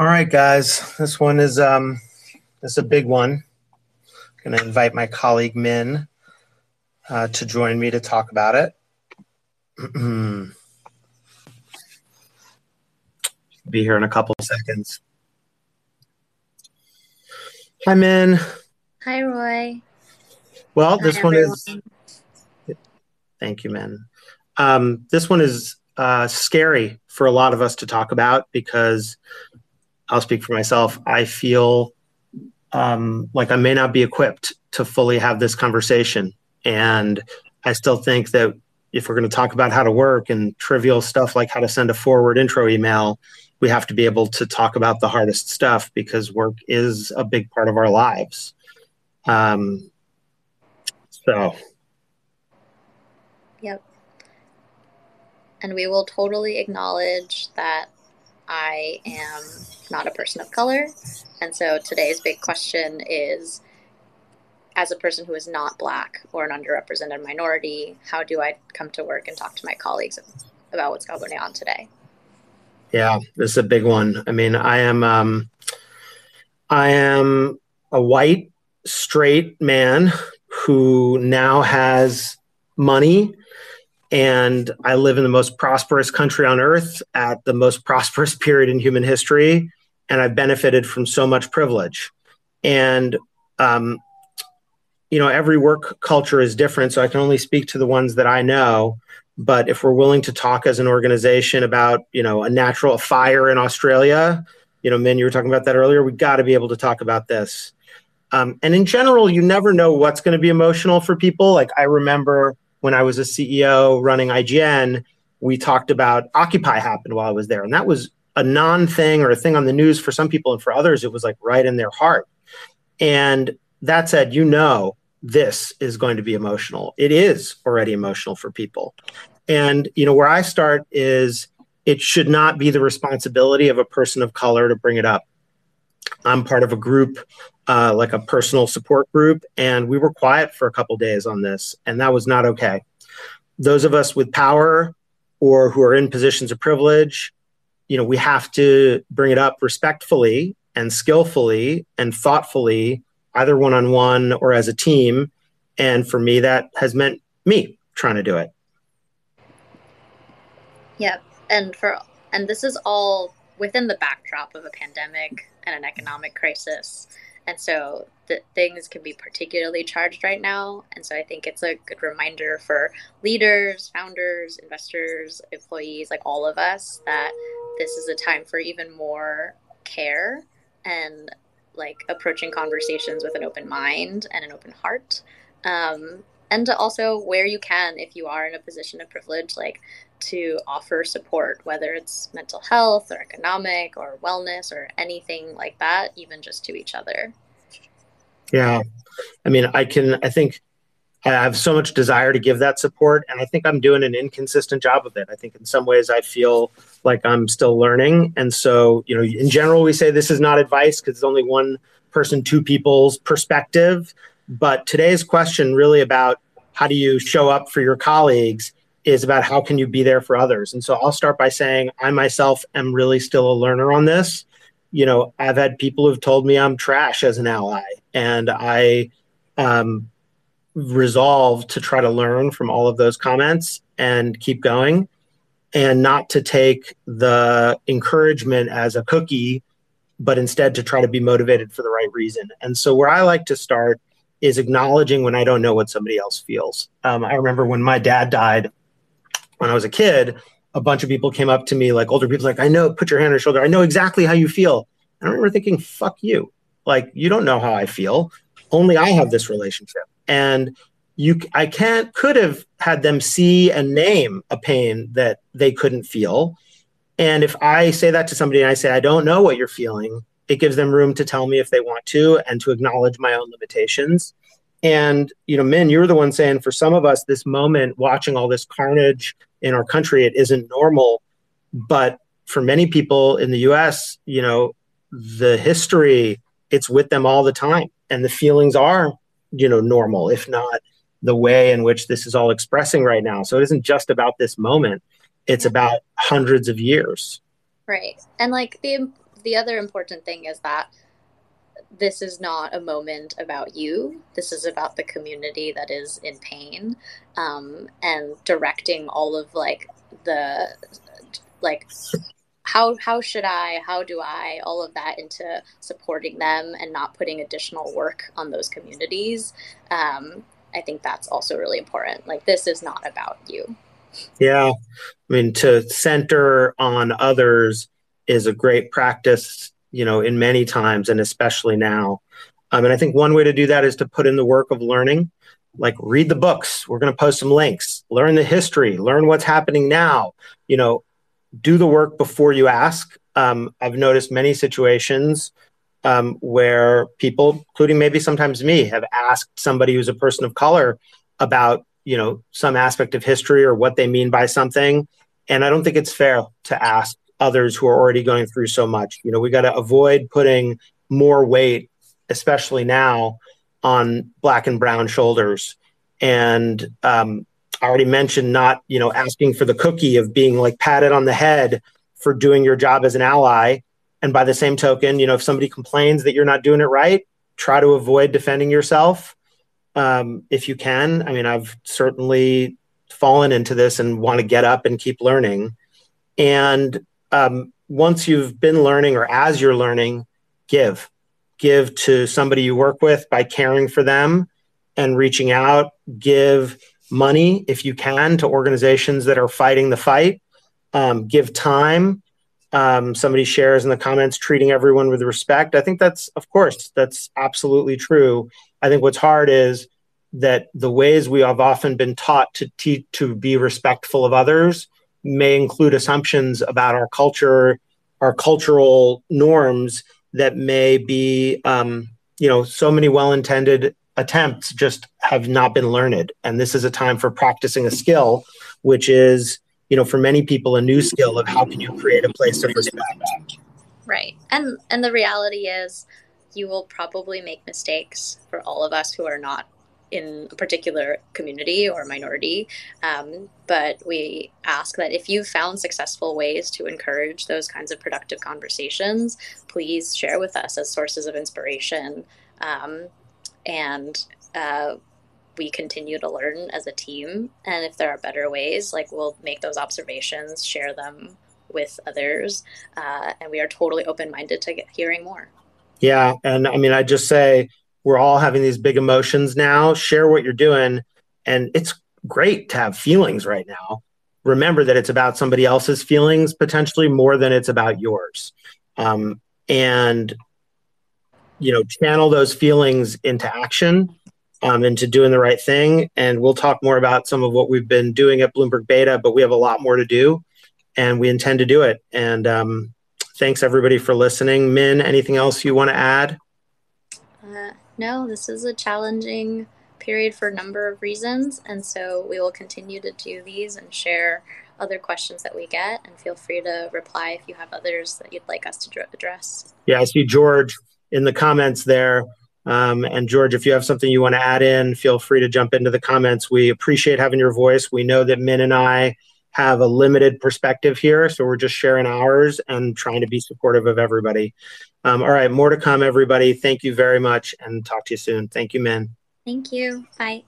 All right, guys. This one is um, this is a big one. I'm going to invite my colleague Minn uh, to join me to talk about it. Be here in a couple of seconds. Hi, Minn. Hi, Roy. Well, this one is. Thank you, Minn. Um, this one is uh, scary for a lot of us to talk about because I'll speak for myself. I feel um, like I may not be equipped to fully have this conversation. And I still think that if we're going to talk about how to work and trivial stuff like how to send a forward intro email, we have to be able to talk about the hardest stuff because work is a big part of our lives. Um, so. Yep. And we will totally acknowledge that I am not a person of color. And so today's big question is as a person who is not black or an underrepresented minority, how do I come to work and talk to my colleagues about what's going on today? Yeah, this is a big one. I mean, I am um, I am a white straight man who now has money and I live in the most prosperous country on earth at the most prosperous period in human history. And I've benefited from so much privilege. And, um, you know, every work culture is different. So I can only speak to the ones that I know. But if we're willing to talk as an organization about, you know, a natural fire in Australia, you know, Minn, you were talking about that earlier, we got to be able to talk about this. Um, and in general, you never know what's going to be emotional for people. Like I remember when I was a CEO running IGN, we talked about Occupy happened while I was there. And that was a non thing or a thing on the news for some people. And for others, it was like right in their heart. And that said, you know, this is going to be emotional. It is already emotional for people. And, you know, where I start is it should not be the responsibility of a person of color to bring it up. I'm part of a group, uh, like a personal support group, and we were quiet for a couple days on this, and that was not okay. Those of us with power or who are in positions of privilege, you know, we have to bring it up respectfully and skillfully and thoughtfully, either one on one or as a team. And for me, that has meant me trying to do it. Yeah, and for and this is all within the backdrop of a pandemic and an economic crisis. And so the things can be particularly charged right now. And so I think it's a good reminder for leaders, founders, investors, employees, like all of us, that this is a time for even more care and like approaching conversations with an open mind and an open heart. Um, and to also where you can, if you are in a position of privilege, like to offer support, whether it's mental health or economic or wellness or anything like that, even just to each other. Yeah. I mean, I can, I think I have so much desire to give that support, and I think I'm doing an inconsistent job of it. I think in some ways I feel like I'm still learning. And so, you know, in general, we say this is not advice because it's only one person, two people's perspective. But today's question really about how do you show up for your colleagues is about how can you be there for others. And so I'll start by saying I myself am really still a learner on this. You know, I've had people who've told me I'm trash as an ally, and I um, resolve to try to learn from all of those comments and keep going and not to take the encouragement as a cookie, but instead to try to be motivated for the right reason. And so, where I like to start is acknowledging when I don't know what somebody else feels. Um, I remember when my dad died, when I was a kid, a bunch of people came up to me, like older people, like, I know, put your hand on your shoulder. I know exactly how you feel. I remember thinking, fuck you. Like, you don't know how I feel. Only I have this relationship. And you, I can't, could have had them see and name a pain that they couldn't feel. And if I say that to somebody and I say, I don't know what you're feeling, it gives them room to tell me if they want to and to acknowledge my own limitations. And, you know, Minn, you're the one saying for some of us, this moment, watching all this carnage in our country, it isn't normal. But for many people in the US, you know, the history, it's with them all the time. And the feelings are, you know, normal, if not the way in which this is all expressing right now. So it isn't just about this moment, it's about hundreds of years. Right. And like the the other important thing is that this is not a moment about you. This is about the community that is in pain, um, and directing all of like the like how how should I, how do I, all of that into supporting them and not putting additional work on those communities. Um, I think that's also really important. Like this is not about you. Yeah, I mean to center on others is a great practice you know, in many times and especially now. Um, and I think one way to do that is to put in the work of learning, like read the books. We're going to post some links, learn the history, learn what's happening now. You know, do the work before you ask. Um, I've noticed many situations um, where people, including maybe sometimes me, have asked somebody who's a person of color about you know some aspect of history or what they mean by something, and I don't think it's fair to ask others who are already going through so much. You know, we got to avoid putting more weight, especially now, on black and brown shoulders. And um, I already mentioned not, you know, asking for the cookie of being like patted on the head for doing your job as an ally. And by the same token, you know, if somebody complains that you're not doing it right, try to avoid defending yourself um, if you can. I mean, I've certainly fallen into this and want to get up and keep learning. And um, once you've been learning or as you're learning, give. Give to somebody you work with by caring for them and reaching out. Give money if you can to organizations that are fighting the fight. Um, give time. Um, somebody shares in the comments treating everyone with respect. I think that's, of course, that's absolutely true. I think what's hard is that the ways we have often been taught to te- to be respectful of others may include assumptions about our culture, our cultural norms that may be, um, you know, so many well intended attempts just have not been learned. And this is a time for practicing a skill, which is, you know, for many people, a new skill of how can you create a place of respect. Right. And and the reality is you will probably make mistakes for all of us who are not in a particular community or minority. Um, but we ask that if you've found successful ways to encourage those kinds of productive conversations, please share with us as sources of inspiration. Um, and uh, we continue to learn as a team. And if there are better ways, like we'll make those observations, share them with others. Uh, and we are totally open minded to hearing more. Yeah. And I mean, I just say, we're all having these big emotions now. Share what you're doing. And it's great to have feelings right now. Remember that it's about somebody else's feelings potentially more than it's about yours. Um, and, you know, channel those feelings into action, um, into doing the right thing. And we'll talk more about some of what we've been doing at Bloomberg Beta, but we have a lot more to do and we intend to do it. And um, thanks everybody for listening. Minn, anything else you want to add? Uh, no, this is a challenging period for a number of reasons. And so we will continue to do these and share other questions that we get. And feel free to reply if you have others that you'd like us to address. Yeah, I see George in the comments there. Um, and George, if you have something you want to add in, feel free to jump into the comments. We appreciate having your voice. We know that Minn and I have a limited perspective here, so we're just sharing ours and trying to be supportive of everybody. Um, all right, more to come, everybody. Thank you very much and talk to you soon. Thank you, Minn. Thank you. Bye.